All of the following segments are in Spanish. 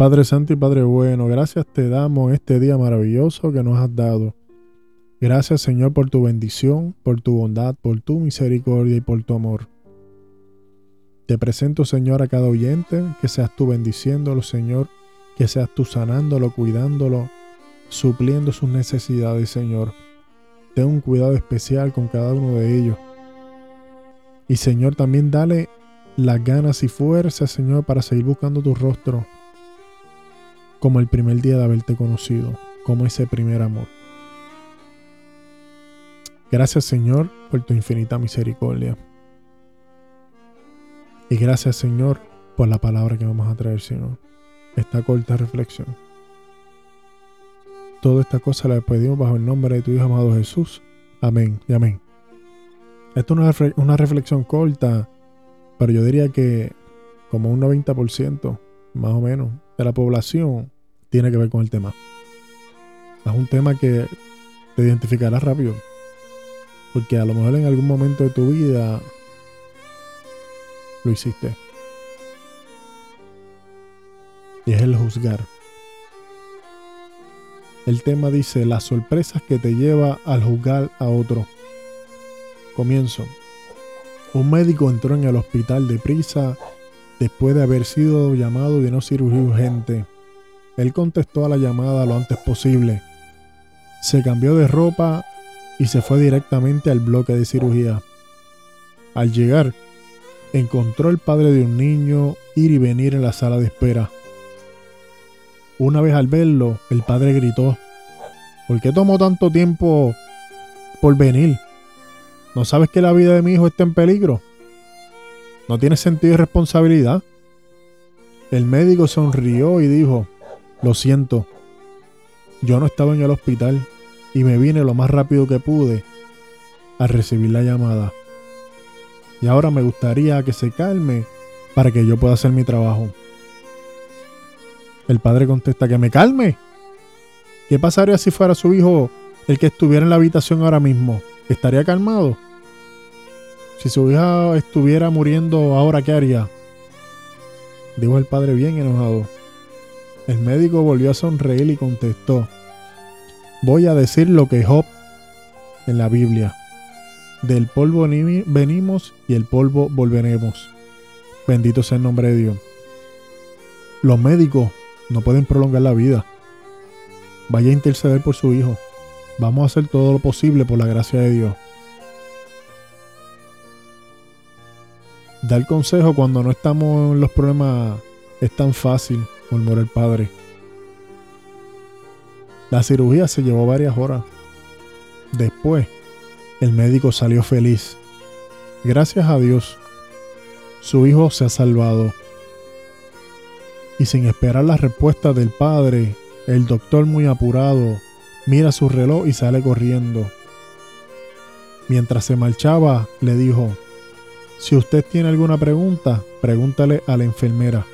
Padre Santo y Padre Bueno, gracias te damos este día maravilloso que nos has dado. Gracias Señor por tu bendición, por tu bondad, por tu misericordia y por tu amor. Te presento Señor a cada oyente, que seas tú bendiciéndolo Señor, que seas tú sanándolo, cuidándolo, supliendo sus necesidades Señor. Ten un cuidado especial con cada uno de ellos. Y Señor, también dale las ganas y fuerzas, Señor, para seguir buscando tu rostro, como el primer día de haberte conocido, como ese primer amor. Gracias, Señor, por tu infinita misericordia. Y gracias, Señor, por la palabra que vamos a traer, Señor. Esta corta reflexión. Toda esta cosa la pedimos bajo el nombre de tu Hijo amado Jesús. Amén y amén. Esto es una, una reflexión corta, pero yo diría que como un 90%, más o menos, de la población tiene que ver con el tema. Es un tema que te identificará rápido. Porque a lo mejor en algún momento de tu vida lo hiciste. Y es el juzgar. El tema dice las sorpresas que te lleva al juzgar a otro. Comienzo. Un médico entró en el hospital de prisa después de haber sido llamado de una cirugía urgente. Él contestó a la llamada lo antes posible. Se cambió de ropa y se fue directamente al bloque de cirugía. Al llegar, encontró al padre de un niño ir y venir en la sala de espera. Una vez al verlo, el padre gritó, ¿por qué tomó tanto tiempo por venir? ¿No sabes que la vida de mi hijo está en peligro? ¿No tienes sentido de responsabilidad? El médico sonrió y dijo, lo siento, yo no estaba en el hospital y me vine lo más rápido que pude a recibir la llamada. Y ahora me gustaría que se calme para que yo pueda hacer mi trabajo. El padre contesta que me calme. ¿Qué pasaría si fuera su hijo el que estuviera en la habitación ahora mismo? ¿Estaría calmado? Si su hija estuviera muriendo ahora, ¿qué haría? Dijo el padre bien enojado. El médico volvió a sonreír y contestó, voy a decir lo que Job en la Biblia. Del polvo venimos y el polvo volveremos. Bendito sea el nombre de Dios. Los médicos no pueden prolongar la vida. Vaya a interceder por su hijo. Vamos a hacer todo lo posible por la gracia de Dios. Dar consejo cuando no estamos en los problemas es tan fácil, murmuró el padre. La cirugía se llevó varias horas. Después, el médico salió feliz. Gracias a Dios, su hijo se ha salvado y sin esperar la respuesta del padre, el doctor muy apurado mira su reloj y sale corriendo. Mientras se marchaba, le dijo, si usted tiene alguna pregunta, pregúntale a la enfermera.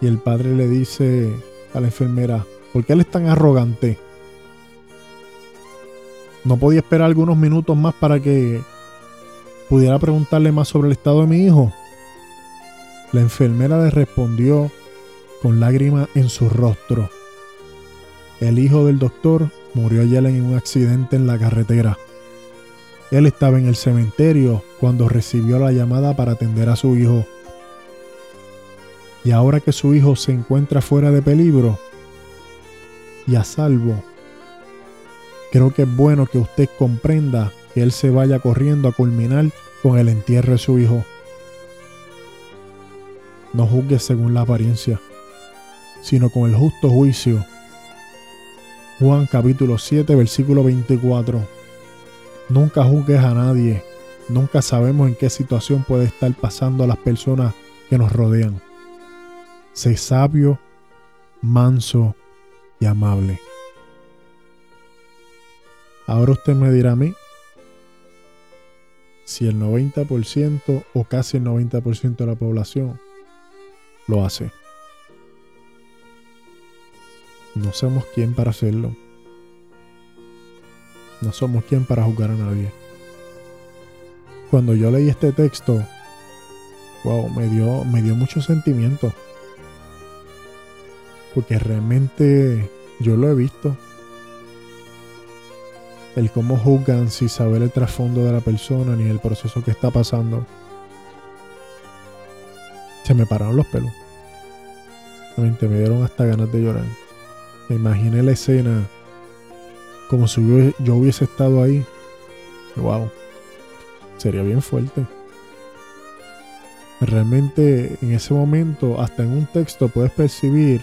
Y el padre le dice a la enfermera, ¿por qué él es tan arrogante? No podía esperar algunos minutos más para que pudiera preguntarle más sobre el estado de mi hijo. La enfermera le respondió con lágrimas en su rostro. El hijo del doctor murió ayer en un accidente en la carretera. Él estaba en el cementerio cuando recibió la llamada para atender a su hijo. Y ahora que su hijo se encuentra fuera de peligro y a salvo, creo que es bueno que usted comprenda que él se vaya corriendo a culminar con el entierro de su hijo. No juzgues según la apariencia, sino con el justo juicio. Juan capítulo 7, versículo 24. Nunca juzgues a nadie. Nunca sabemos en qué situación puede estar pasando a las personas que nos rodean. Sé sabio, manso y amable. Ahora usted me dirá a mí si el 90% o casi el 90% de la población lo hace. No somos quien para hacerlo. No somos quien para juzgar a nadie. Cuando yo leí este texto, wow, me dio, me dio mucho sentimiento. Porque realmente yo lo he visto. El cómo juzgan sin saber el trasfondo de la persona ni el proceso que está pasando. Se me pararon los pelos. Me dieron hasta ganas de llorar. Me imaginé la escena como si yo, hubiese estado ahí. Wow. Sería bien fuerte. Realmente en ese momento, hasta en un texto, puedes percibir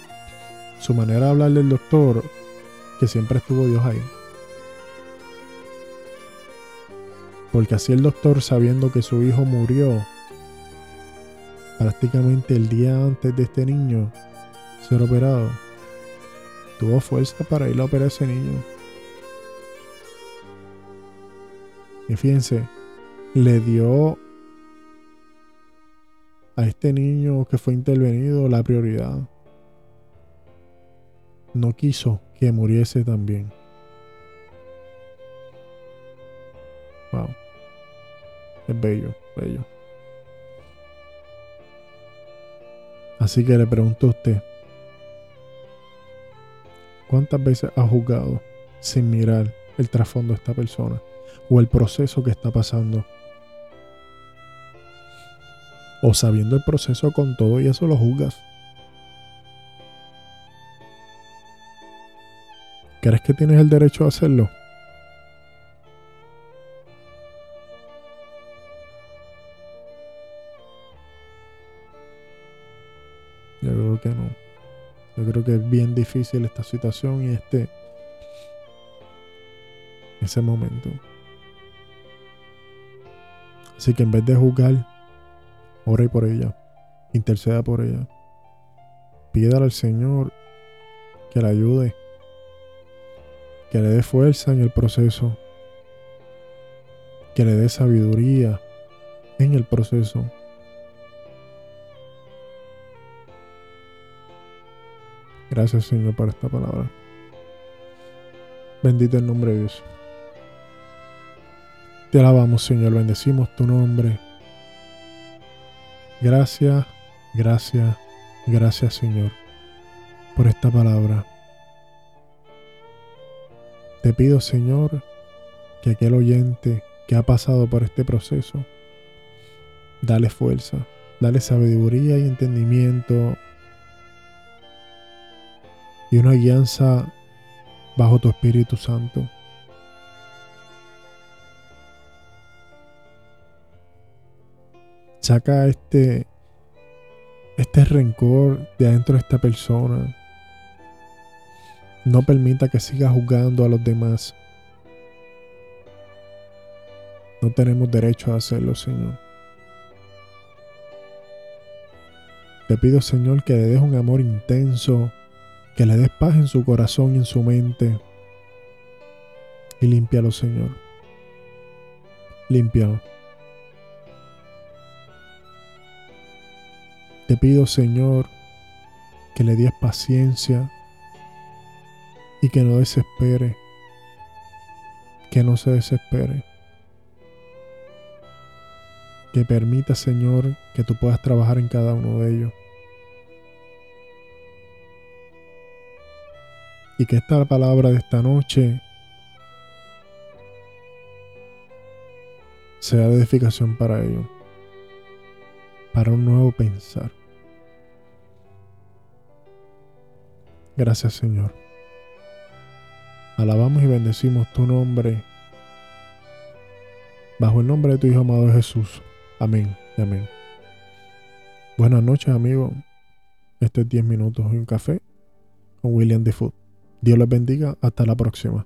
su manera de hablar del doctor, que siempre estuvo Dios ahí. Porque así el doctor, sabiendo que su hijo murió, prácticamente el día antes de este niño ser operado, tuvo fuerza para ir a operar a ese niño. Y fíjense, le dio a este niño que fue intervenido la prioridad. No quiso que muriese también. Wow. Es bello, bello. Así que le pregunto a usted, ¿cuántas veces ha juzgado sin mirar el trasfondo de esta persona? o el proceso que está pasando. O sabiendo el proceso con todo y eso lo juzgas. ¿Crees que tienes el derecho a hacerlo? Yo creo que no. Yo creo que es bien difícil esta situación y este ese momento. Así que en vez de juzgar, ore por ella, interceda por ella. Pídale al Señor que la ayude, que le dé fuerza en el proceso, que le dé sabiduría en el proceso. Gracias Señor por esta palabra. Bendito el nombre de Dios. Te alabamos, Señor, bendecimos tu nombre. Gracias, gracias, gracias, Señor, por esta palabra. Te pido, Señor, que aquel oyente que ha pasado por este proceso, dale fuerza, dale sabiduría y entendimiento y una guianza bajo tu Espíritu Santo. Saca este, este rencor de adentro de esta persona. No permita que siga juzgando a los demás. No tenemos derecho a hacerlo, Señor. Te pido, Señor, que le des un amor intenso, que le des paz en su corazón y en su mente. Y límpialo, Señor. Límpialo. Te pido, Señor, que le des paciencia y que no desespere, que no se desespere. Que permita, Señor, que tú puedas trabajar en cada uno de ellos. Y que esta palabra de esta noche sea de edificación para ellos para un nuevo pensar. Gracias Señor. Alabamos y bendecimos tu nombre. Bajo el nombre de tu Hijo amado Jesús. Amén y amén. Buenas noches amigos. Este es 10 minutos y un café con William Defoe. Dios les bendiga. Hasta la próxima.